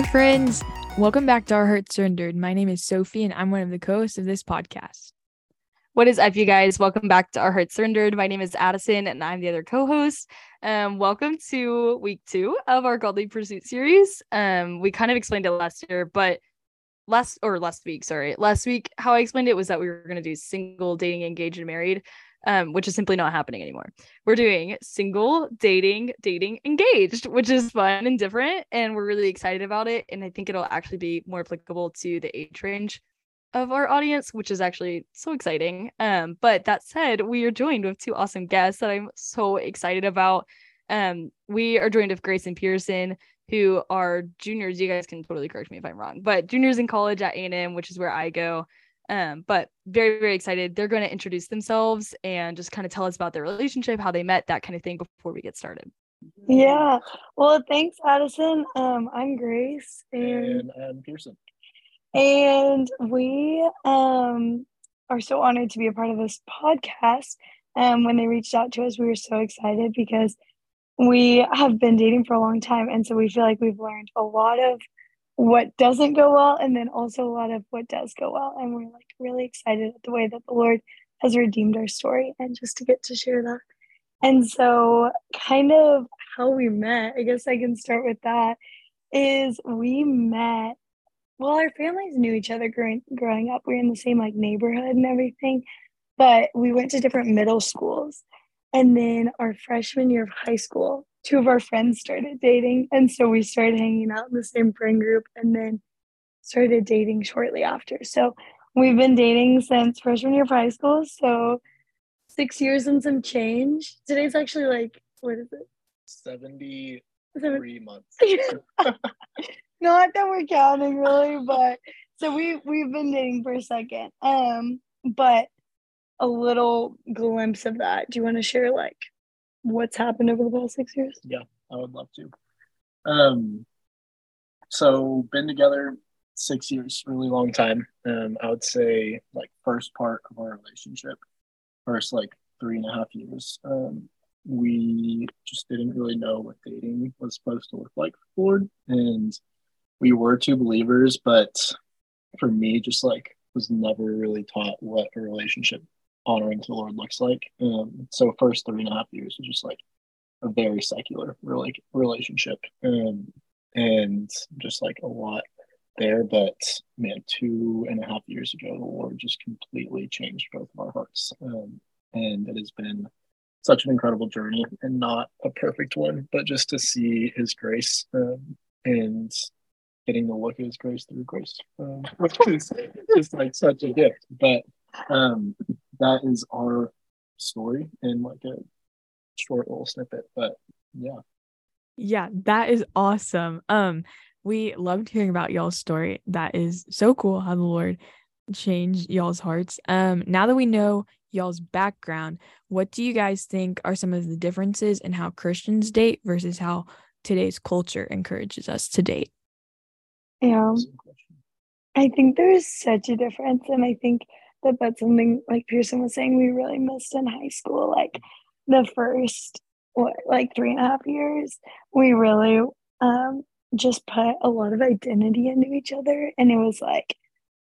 Hi, friends. Welcome back to Our Hearts Surrendered. My name is Sophie, and I'm one of the co hosts of this podcast. What is up, you guys? Welcome back to Our Hearts Surrendered. My name is Addison, and I'm the other co host. Um, welcome to week two of our Godly Pursuit series. Um, we kind of explained it last year, but last or last week, sorry, last week, how I explained it was that we were going to do single, dating, engaged, and married um, which is simply not happening anymore. We're doing single, dating, dating, engaged, which is fun and different. And we're really excited about it. And I think it'll actually be more applicable to the age range of our audience, which is actually so exciting. Um, but that said, we are joined with two awesome guests that I'm so excited about. Um, we are joined with Grace and Pearson, who are juniors. You guys can totally correct me if I'm wrong, but juniors in college at A&M, which is where I go. Um, but very, very excited. They're going to introduce themselves and just kind of tell us about their relationship, how they met, that kind of thing before we get started. Yeah. Well, thanks, Addison. Um, I'm Grace and, and I'm Pearson. And we um are so honored to be a part of this podcast. And um, when they reached out to us, we were so excited because we have been dating for a long time. And so we feel like we've learned a lot of what doesn't go well and then also a lot of what does go well. And we're like really excited at the way that the lord has redeemed our story and just to get to share that. And so kind of how we met i guess i can start with that is we met well our families knew each other growing growing up. We were in the same like neighborhood and everything but we went to different middle schools. And then our freshman year of high school two of our friends started dating. And so we started hanging out in the same friend group and then started dating shortly after. So we've been dating since freshman year of high school. So six years and some change. Today's actually like, what is it? 73 months. Not that we're counting really, but so we we've been dating for a second. Um, but a little glimpse of that. Do you want to share like what's happened over the past six years? Yeah, I would love to. Um, so been together six years, really long time. Um, I would say like first part of our relationship, first like three and a half years. Um, we just didn't really know what dating was supposed to look like for and we were two believers, but for me, just like was never really taught what a relationship honoring to the Lord looks like. Um, so first three and a half years was just like a very secular really relationship, um, and just like a lot there. But man, two and a half years ago, the Lord just completely changed both of our hearts, um, and it has been such an incredible journey and not a perfect one, but just to see His grace um, and getting to look at His grace through grace, um, which is just like such a gift. But um, that is our story in like a short little snippet. But yeah. Yeah, that is awesome. Um, we loved hearing about y'all's story. That is so cool how the Lord changed y'all's hearts. Um, now that we know y'all's background, what do you guys think are some of the differences in how Christians date versus how today's culture encourages us to date? Yeah. I think there's such a difference. And I think that that's something like Pearson was saying we really missed in high school. Like the first what like three and a half years, we really um just put a lot of identity into each other. And it was like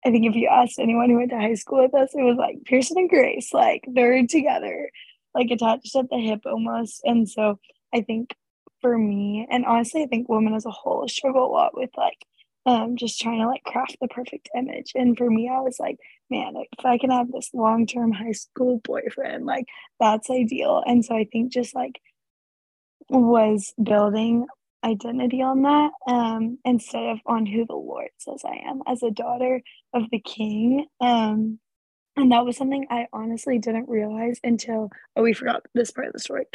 I think if you asked anyone who went to high school with us, it was like Pearson and Grace, like they're together, like attached at the hip almost. And so I think for me, and honestly, I think women as a whole struggle a lot with like um just trying to like craft the perfect image. And for me, I was like, man, if I can have this long term high school boyfriend, like that's ideal. And so I think just like was building identity on that um, instead of on who the Lord says I am as a daughter of the King. Um, and that was something I honestly didn't realize until oh we forgot this part of the story.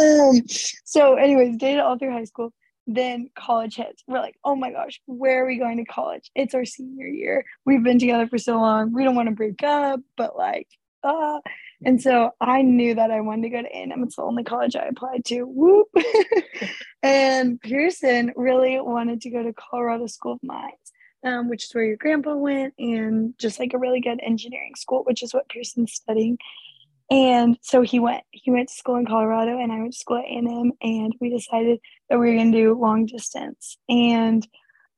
um, so, anyways, dated all through high school then college hits. We're like, oh my gosh, where are we going to college? It's our senior year. We've been together for so long. We don't want to break up, but like, ah. And so I knew that I wanted to go to A&M. It's the only college I applied to. Whoop. and Pearson really wanted to go to Colorado School of Mines, um, which is where your grandpa went, and just like a really good engineering school, which is what Pearson's studying. And so he went. He went to school in Colorado, and I went to school at A&M, and we decided that we were gonna do long distance. And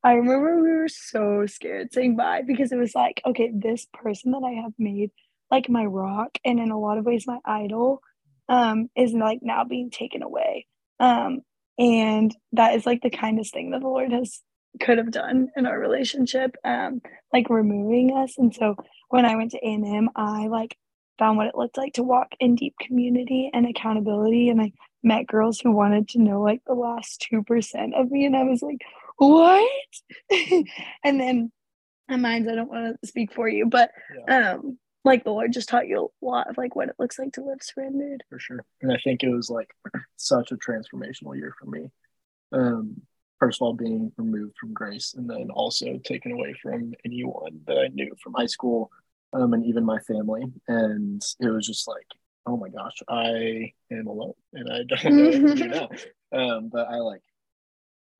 I remember we were so scared saying bye because it was like, okay, this person that I have made like my rock and in a lot of ways my idol um is like now being taken away. Um and that is like the kindest thing that the Lord has could have done in our relationship um like removing us and so when i went to a&m i like found what it looked like to walk in deep community and accountability. And i met girls who wanted to know like the last 2% of me. And i was like what? And then in Mines i don't want to speak for you but yeah. um like the lord just taught you a lot of like what it looks like to live surrendered. For sure. And i think it was like such a transformational year for me. Um first of all being removed from grace and then also taken away from anyone that I knew from high school um, and even my family. And it was just like, oh my gosh, I am alone and I don't know what to do now. Um, but I like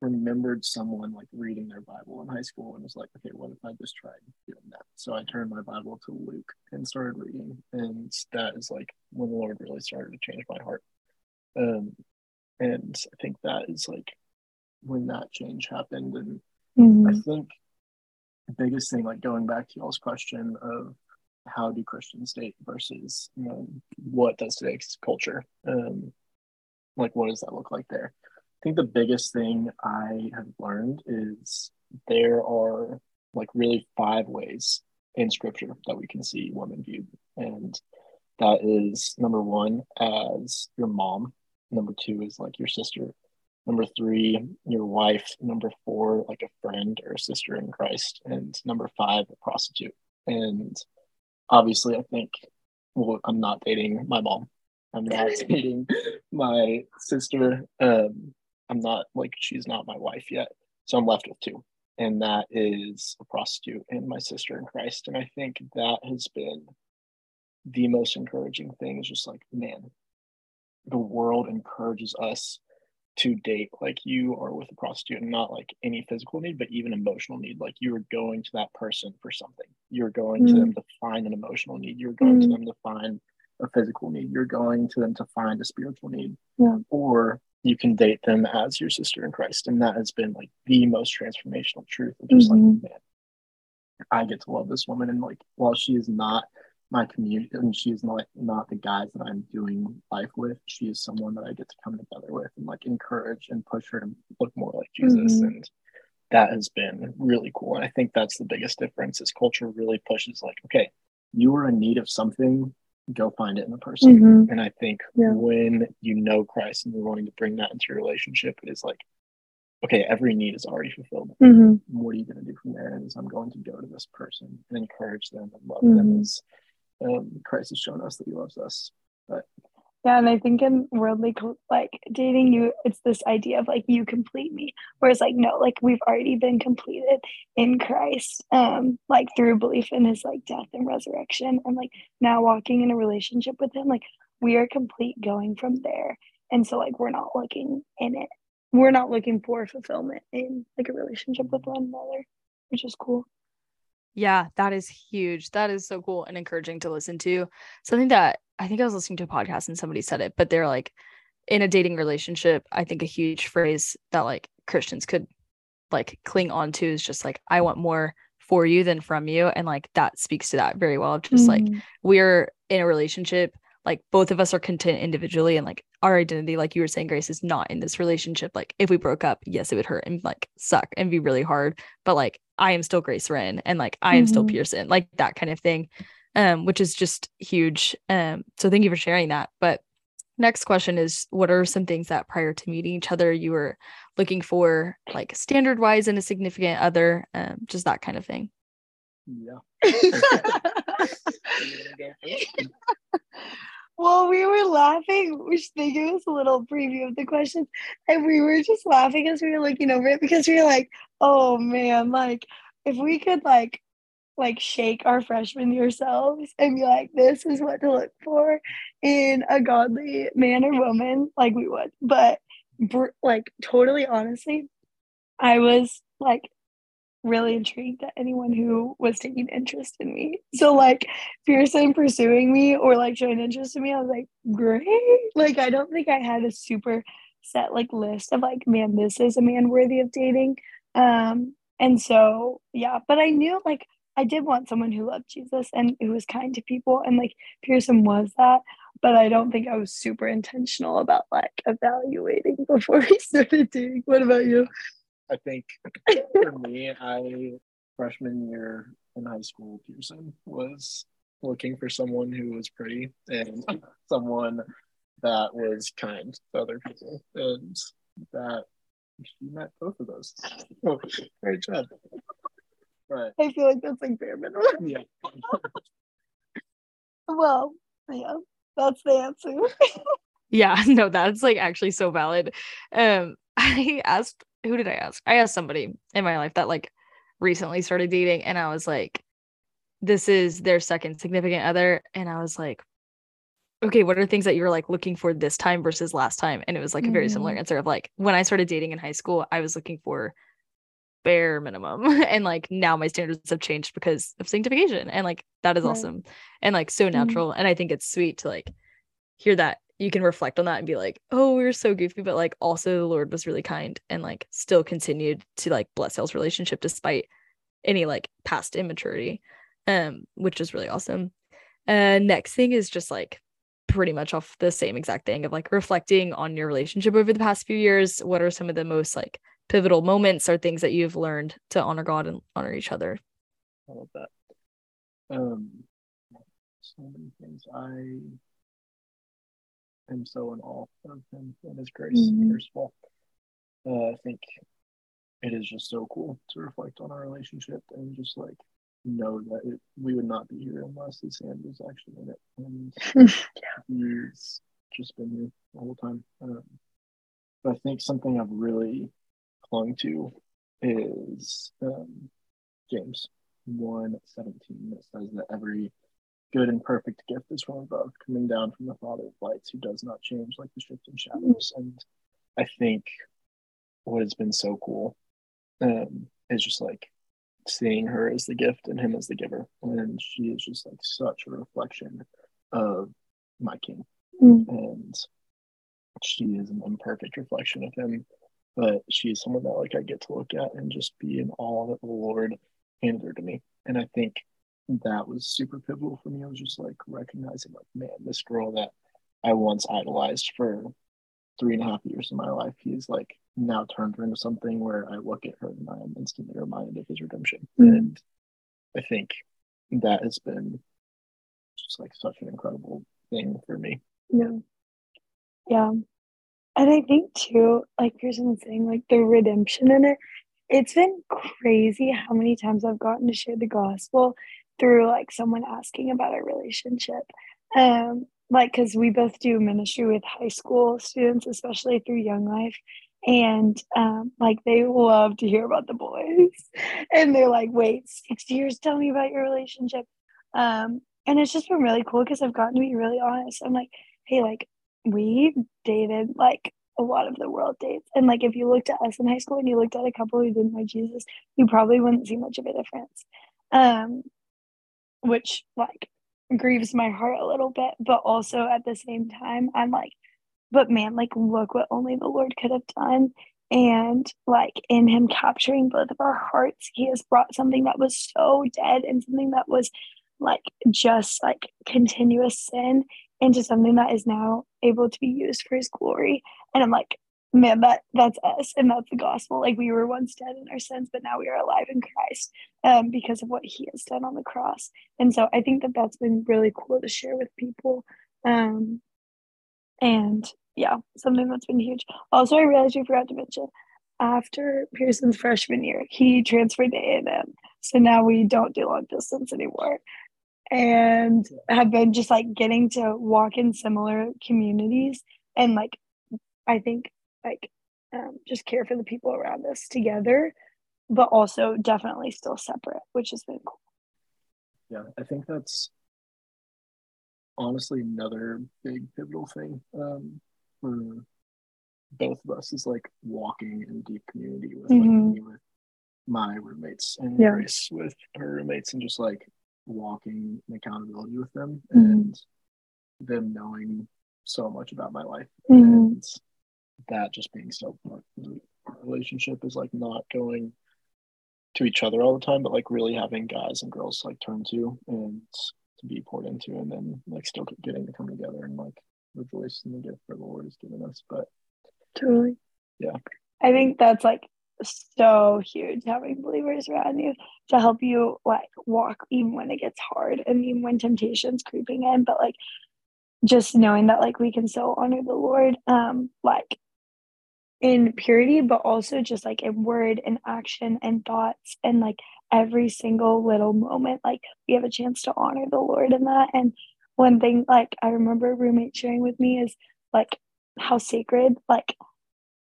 remembered someone like reading their Bible in high school and was like, okay, what if I just tried doing that? So I turned my Bible to Luke and started reading. And that is like when the Lord really started to change my heart. Um, and I think that is like when that change happened. And mm-hmm. I think the biggest thing, like going back to y'all's question of how do Christians date versus you know, what does today's culture, um, like what does that look like there? I think the biggest thing I have learned is there are like really five ways in scripture that we can see women viewed. And that is number one, as your mom. Number two is like your sister number three your wife. Number four like a friend or a sister in christ. And number five a prostitute. And obviously i think well i'm not dating my mom. I'm not dating my sister. Um i'm not like she's not my wife yet. So i'm left with two. And that is a prostitute and my sister in christ. And i think that has been the most encouraging thing is just like man the world encourages us to date like you are with a prostitute and not like any physical need but even emotional need like you're going to that person for something you're going mm. to them to find an emotional need you're going mm. to them to find a physical need you're going to them to find a spiritual need yeah. or you can date them as your sister in christ and that has been like the most transformational truth of just mm-hmm. like man i get to love this woman and like while she is not my community and she's not not the guys that I'm doing life with. She is someone that I get to come together with and like encourage and push her to look more like Jesus. Mm-hmm. And that has been really cool. And I think that's the biggest difference is culture really pushes like, okay, you are in need of something, go find it in a person. Mm-hmm. And I think yeah. when you know Christ and you're wanting to bring that into your relationship, it is like, okay, every need is already fulfilled. Mm-hmm. What are you going to do from there? And I'm going to go to this person and encourage them and love them mm-hmm. as um, Christ has shown us that He loves us. But yeah, and I think in worldly like dating, you it's this idea of like you complete me, whereas like no, like we've already been completed in Christ, um, like through belief in His like death and resurrection, and like now walking in a relationship with Him, like we are complete going from there, and so like we're not looking in it, we're not looking for fulfillment in like a relationship with one another, which is cool. Yeah, that is huge. That is so cool and encouraging to listen to. Something that I think I was listening to a podcast and somebody said it, but they're like, in a dating relationship, I think a huge phrase that like Christians could like cling on to is just like, I want more for you than from you. And like that speaks to that very well. of Just mm-hmm. like we're in a relationship like both of us are content individually and like our identity like you were saying grace is not in this relationship like if we broke up yes it would hurt and like suck and be really hard but like i am still grace Wren and like i am mm-hmm. still pearson like that kind of thing um which is just huge um so thank you for sharing that but next question is what are some things that prior to meeting each other you were looking for like standard wise in a significant other um just that kind of thing? Yeah well, we were laughing, which they gave us a little preview of the questions, and we were just laughing as we were looking over it because we were like, oh man, like if we could like like shake our freshman year selves and be like, this is what to look for in a godly man or woman, like we would. But like totally honestly, I was like really intrigued at anyone who was taking interest in me. So like Pearson pursuing me or like showing interest in me, I was like, great. Like I don't think I had a super set like list of like, man, this is a man worthy of dating. Um, and so yeah, but I knew like I did want someone who loved Jesus and who was kind to people, and like Pearson was that. But I don't think I was super intentional about like evaluating before we started dating. What about you? I think for me, I freshman year in high school, Pearson was looking for someone who was pretty and someone that was kind to other people, and that she met both of those. Oh, great job. Right. I feel like that's like bare minimum. Yeah. well, yeah, that's the answer. Yeah, no, that's like actually so valid. Um, I asked who did I ask? I asked somebody in my life that like recently started dating, and I was like, this is their second significant other. And I was like, okay, what are things that you were like looking for this time versus last time? And it was like a very similar Mhm. answer of like when I started dating in high school, I was looking for bare minimum. and like now my standards have changed because of sanctification. And like that is Right. awesome and like so Mhm. natural. And I think it's sweet to like hear that you can reflect on that and be like, oh, we were so goofy, but like also the Lord was really kind and like still continued to like bless y'all's relationship despite any like past immaturity, um, which is really awesome. Uh, next thing is just like pretty much off the same exact thing of like reflecting on your relationship over the past few years. What are some of the most like pivotal moments or things that you've learned to honor God and honor each other? I love that. Um, so many things. I am so in awe of him and his grace. Mhm. First of all, uh, I think it is just so cool to reflect on our relationship and just like know that it, we would not be here unless his hand was actually in it. And he's just been here the whole time. Um, but I think something I've really clung to is um, James 1 that says that every good and perfect gift is from above, coming down from the Father of lights, who does not change like the shifting shadows. And I think what has been so cool um, is just like seeing her as the gift and him as the giver. And she is just like such a reflection of my king. Mm. And she is an imperfect reflection of him, but she is someone that like I get to look at and just be in awe that the Lord handed her to me. And I think that was super pivotal for me. I was just like recognizing like, man, this girl that I once idolized for three and a half years of my life, he's like now turned her into something where I look at her and I am instantly reminded of his redemption. Mm. And I think that has been just like such an incredible thing for me. Yeah. Yeah. And I think too, like Pearson was saying, like the redemption in it, it's been crazy how many times I've gotten to share the gospel through like someone asking about our relationship. Um, like because we both do ministry with high school students, especially through Young Life. And um, like they love to hear about the boys. And they're like, wait, six years, tell me about your relationship. Um, and it's just been really cool because I've gotten to be really honest. I'm like, hey, like we dated like a lot of the world dates. And like if you looked at us in high school and you looked at a couple who didn't know Jesus, you probably wouldn't see much of a difference. Um, which like grieves my heart a little bit, but also at the same time, I'm like, but man, like look what only the Lord could have done. And like in him capturing both of our hearts, he has brought something that was so dead and something that was like just like continuous sin into something that is now able to be used for his glory. And I'm like, man, that that's us and that's the gospel. Like we were once dead in our sins, but now we are alive in Christ um, because of what he has done on the cross. And so I think that that's been really cool to share with people. Um, and yeah, something that's been huge. Also, I realized we forgot to mention after Pearson's freshman year, he transferred to A&M. So now we don't do long distance anymore and have been just like getting to walk in similar communities and like I think like um, just care for the people around us together, but also definitely still separate, which has been cool. Yeah, I think that's honestly another big pivotal thing um, for both of us is like walking in deep community with like Mhm. me with my roommates and Yeah. Grace with her roommates and just like walking in accountability with them Mhm. and them knowing so much about my life Mhm. and that just being so important the relationship is like not going to each other all the time, but like really having guys and girls like turn to and to be poured into, and then like still getting to come together and like rejoice in the gift that the Lord has given us. But totally, yeah, I think that's like so huge having believers around you to help you like walk even when it gets hard and even when temptation's creeping in but like just knowing that like we can still honor the lord um like in purity, but also just like in word and action and thoughts and like every single little moment. Like we have a chance to honor the Lord in that. And one thing like I remember roommate sharing with me is like how sacred like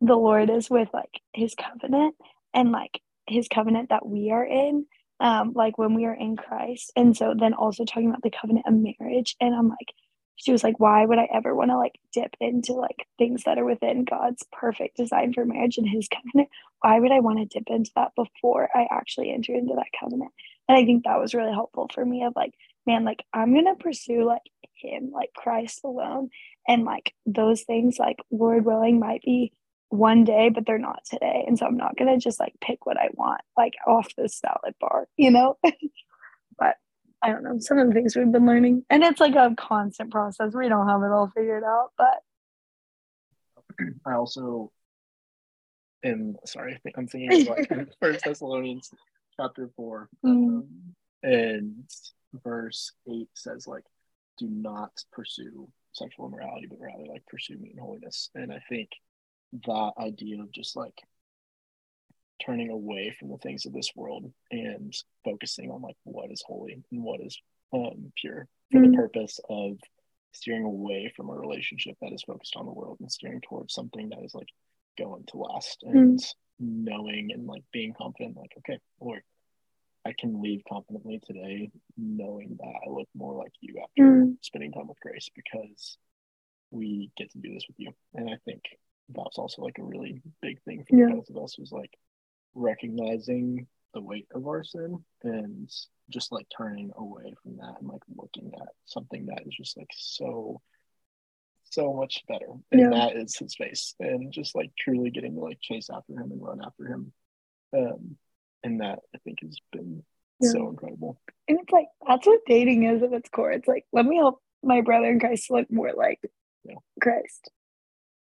the Lord is with like his covenant and like his covenant that we are in um like when we are in Christ and so then also talking about the covenant of marriage and I'm like she was like, why would I ever want to like dip into like things that are within God's perfect design for marriage and his covenant? Why would I want to dip into that before I actually enter into that covenant? And I think that was really helpful for me of like, man, like I'm gonna pursue like him, like Christ alone. And like those things, like Lord willing, might be one day, but they're not today. And so I'm not gonna just like pick what I want, like off the salad bar, you know? I don't know, some of the things we've been learning. And it's like a constant process. We don't have it all figured out, but I also am sorry, I think I'm thinking of First Thessalonians chapter four. Mm. Um, and verse eight says like do not pursue sexual immorality, but rather like pursue me in holiness. And I think that idea of just like turning away from the things of this world and focusing on like what is holy and what is um, pure for mm-hmm. the purpose of steering away from a relationship that is focused on the world and steering towards something that is like going to last and mm-hmm. knowing and like being confident like okay lord i can leave confidently today knowing that i look more like you after mm-hmm. spending time with grace because we get to do this with you and i think that's also like a really big thing for yeah. both of us was like recognizing the weight of our sin and just like turning away from that and like looking at something that is just like so so much better. And yeah. that is his face. And just like truly getting to like chase after him and run after him. Um and that i think has been yeah. so incredible. And it's like that's what dating is at its core. It's like let me help my brother in christ look more like yeah. christ.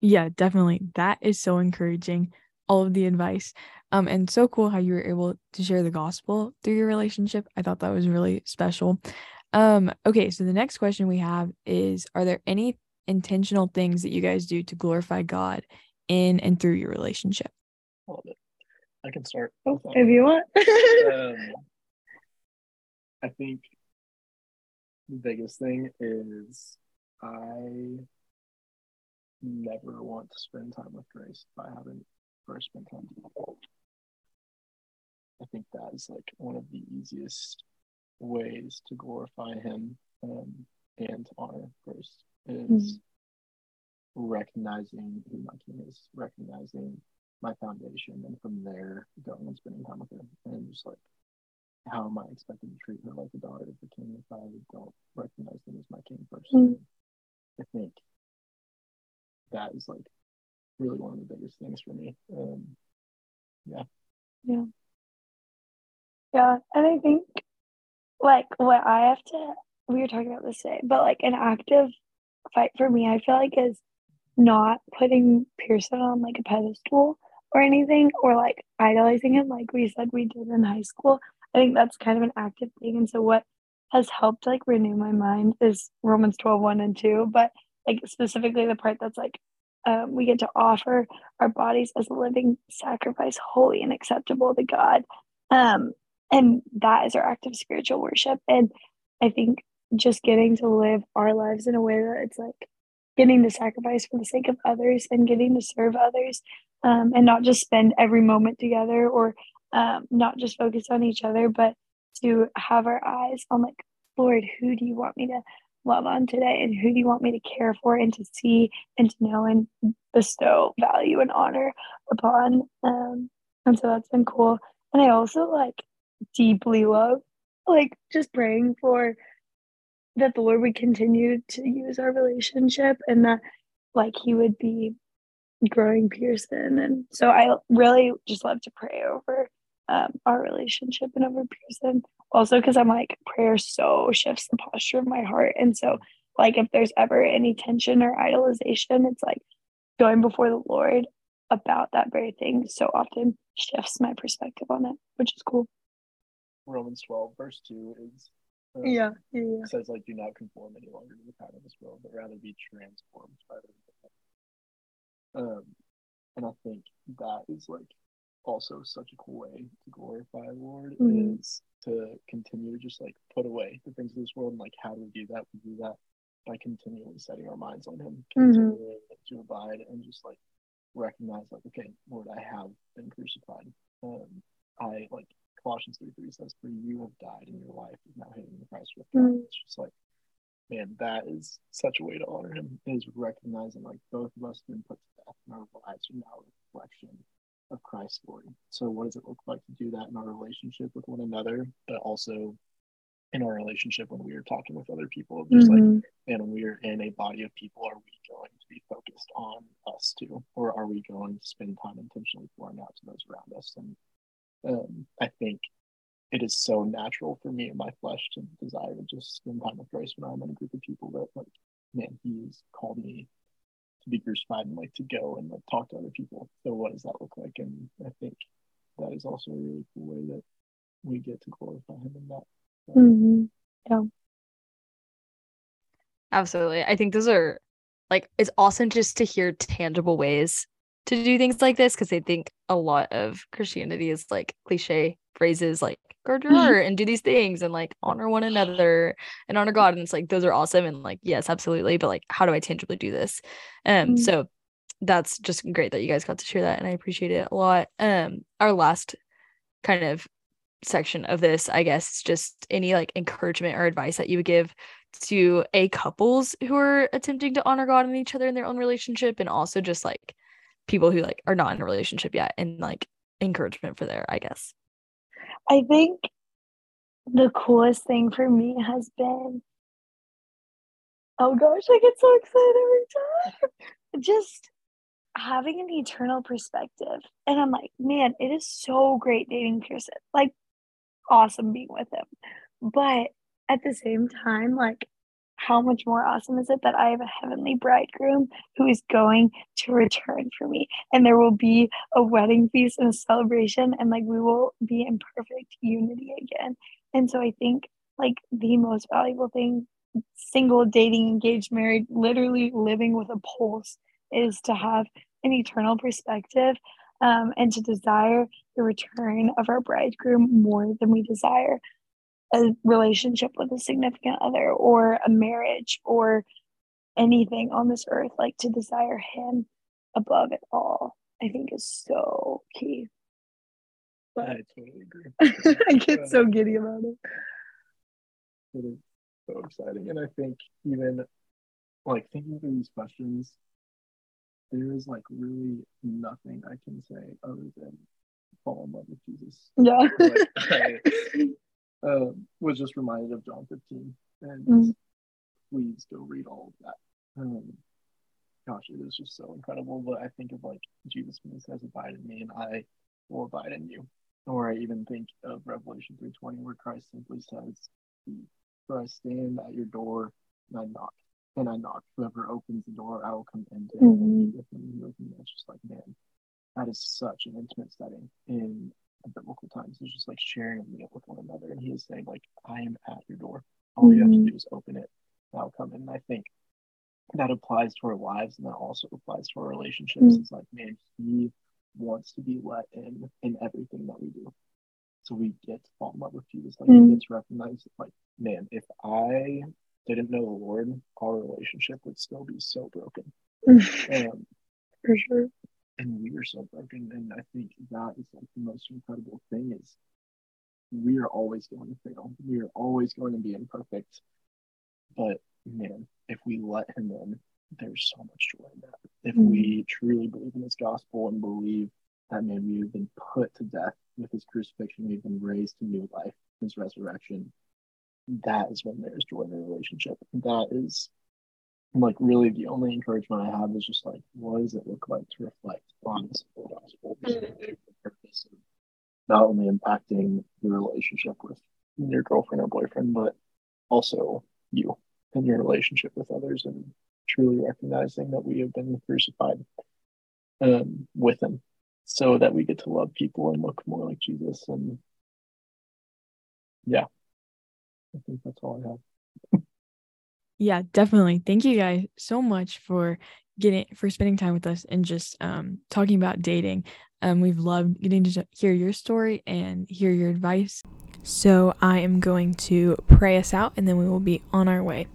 Yeah definitely. That is so encouraging all of the advice. Um, and so cool how you were able to share the gospel through your relationship. I thought that was really special. Um, okay, so the next question we have is Are there any intentional things that you guys do to glorify God in and through your relationship? Love it. I can start. Oh, if you want. um, I think the biggest thing is I never want to spend time with Grace if I haven't first time to I think that is like one of the easiest ways to glorify him um, and to honor Christ is mm-hmm. recognizing who my king is, recognizing my foundation, and from there going and spending time with her, and just like how am I expected to treat her like a daughter of the king if I don't recognize him as my king 1st mm-hmm. I think that is like really one of the biggest things for me. Um, yeah. Yeah. Yeah. And I think like what I have to, we were talking about this today, but like an active fight for me, I feel like is not putting Pearson on like a pedestal or anything or like idolizing him like we said we did in high school. I think that's kind of an active thing. And so what has helped like renew my mind is Romans 12, 1 and 2, but like specifically the part that's like um, we get to offer our bodies as a living sacrifice, holy and acceptable to God. Um, and that is our act of spiritual worship. And I think just getting to live our lives in a way that it's like getting to sacrifice for the sake of others and getting to serve others um, and not just spend every moment together or um, not just focus on each other, but to have our eyes on like, Lord, who do you want me to love on today and who do you want me to care for and to see and to know and bestow value and honor upon um and so that's been cool and i also like deeply love like just praying for that the lord would continue to use our relationship and that like he would be growing Pearson. And so I really just love to pray over um, our relationship and over Pearson. Also, because I'm like, prayer so shifts the posture of my heart. And so, like, if there's ever any tension or idolization, it's like going before the Lord about that very thing so often shifts my perspective on it, which is cool. Romans 12, verse 2 is um, yeah, yeah, yeah. says like do not conform any longer to the pattern of this world, but rather be transformed by the um and I think that is like also such a cool way to glorify the Lord mm-hmm. is to continue to just like put away the things of this world and like how do we do that? We do that by continually setting our minds on him, mm-hmm. continuing mm-hmm. to abide and just like recognize like, okay, Lord, I have been crucified. Um, I like Colossians 3 3 says, For you have died and your life is now hidden in Christ with God. Mm-hmm. It's just like, man, that is such a way to honor him, is recognizing like both of us have been put to death and our lives are now a reflection of Christ's glory. So what does it look like to do that in our relationship with one another, but also in our relationship when we are talking with other people. Just mm-hmm. like, and when we are in a body of people, are we going to be focused on us too, or are we going to spend time intentionally pouring out to those around us? And um, I think it is so natural for me in my flesh to desire to just spend time with Christ when I'm in a group of people that, like, man, He's called me to be crucified and like to go and like talk to other people. So what does that look like? And I think that is also a really cool way that we get to glorify Him in that Mm-hmm. Yeah. Absolutely. I think those are like it's awesome just to hear tangible ways to do things like this because I think a lot of Christianity is like cliche phrases like guard your heart and do these things and like honor one another and honor God. And it's like those are awesome and like, yes, absolutely. But like how do I tangibly do this? Um mm-hmm. so that's just great that you guys got to share that and I appreciate it a lot. Um our last kind of section of this, I guess, is just any like encouragement or advice that you would give to a couples who are attempting to honor God and each other in their own relationship, and also just like people who like are not in a relationship yet, and like encouragement for there, I guess. I think the coolest thing for me has been oh gosh, I get so excited every time. Just having an eternal perspective. And I'm like, man, it is so great dating Pearson. Like, awesome being with him. But at the same time, like, how much more awesome is it that I have a heavenly bridegroom who is going to return for me? And there will be a wedding feast and a celebration, and like, we will be in perfect unity again. And so I think, like, the most valuable thing single, dating, engaged, married, literally living with a pulse is to have an eternal perspective um, and to desire the return of our bridegroom more than we desire a relationship with a significant other or a marriage or anything on this earth like to desire him above it all i think is so key but i totally agree i get so giddy about it it is so exciting and i think even like thinking through these questions there is like really nothing I can say other than fall in love with Jesus. Yeah. like, I uh, was just reminded of John 15, and mm. please go read all of that. Um, gosh, it is just so incredible. But I think of like Jesus when he says, "Abide in me, and I will abide in you." Or I even think of Revelation 3:20, where Christ simply says, "For I stand at your door and I knock." and I knock. Whoever opens the door, I will come into mm-hmm. and with him and with. It's just like, man, that is such an intimate setting in biblical times. is just like sharing a meal with one another. And he is saying, like, I am at your door. All mm-hmm. you have to mm-hmm. do is open it. and I'll come in. And I think that applies to our lives and that also applies to our relationships. Mm-hmm. It's like, man, he wants to be let in in everything that we do. So we get to fall in love with Jesus. Like mm-hmm. we get to recognize like, man, if I didn't know the Lord, our relationship would still be so broken. um, For sure. And we are so broken. And I think that is like the most incredible thing is we are always going to fail. We are always going to be imperfect. But man, if we let him in, there's so much joy in that. If mm-hmm. we truly believe in his gospel and believe that man, we've been put to death with his crucifixion, we've been raised to new life, his resurrection, that is when there's joy in the relationship. That is like really the only encouragement I have is just like what does it look like to reflect on this gospel of not only impacting your relationship with your girlfriend or boyfriend, but also you and your relationship with others and truly recognizing that we have been crucified um, with him so that we get to love people and look more like Jesus. And yeah, I think that's all I have. Yeah, definitely. Thank you guys so much for getting for spending time with us and just um talking about dating. Um we've loved getting to hear your story and hear your advice. So I am going to pray us out and then we will be on our way.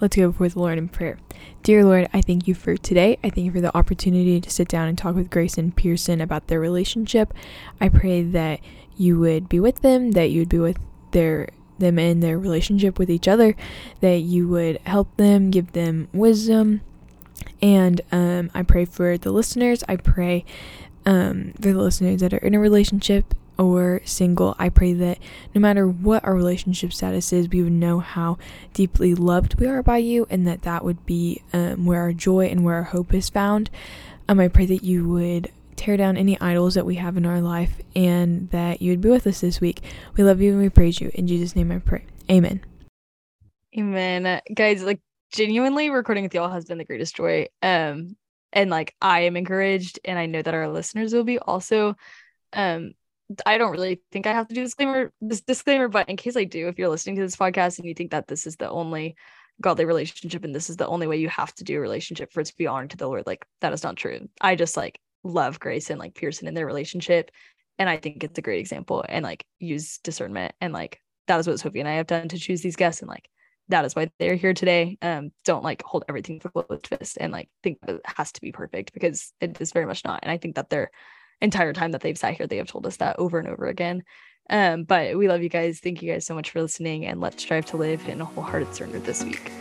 Let's go before the Lord in prayer. Dear Lord, I thank you for today. I thank you for the opportunity to sit down and talk with Grace and Pearson about their relationship. I pray that you would be with them, that you would be with their them in their relationship with each other, that you would help them, give them wisdom. And um, I pray for the listeners. I pray um, for the listeners that are in a relationship or single. I pray that no matter what our relationship status is, we would know how deeply loved we are by you, and that that would be um, where our joy and where our hope is found. Um, I pray that you would tear down any idols that we have in our life and that you would be with us this week. We love you and we praise you. In Jesus' name I pray. Amen. Amen. Guys, like genuinely recording with y'all has been the greatest joy. Um and like I am encouraged and I know that our listeners will be also um I don't really think I have to do disclaimer this disclaimer, but in case I do, if you're listening to this podcast and you think that this is the only godly relationship and this is the only way you have to do a relationship for it to be honored to the Lord, like that is not true. I just like love Grace and like Pearson in their relationship. And I think it's a great example and like use discernment. And like that is what Sophie and I have done to choose these guests. And like that is why they're here today. Um, don't like hold everything for closed fist and like think it has to be perfect because it is very much not. And I think that their entire time that they've sat here, they have told us that over and over again. Um, but we love you guys. Thank you guys so much for listening and let's strive to live in a wholehearted surrender this week.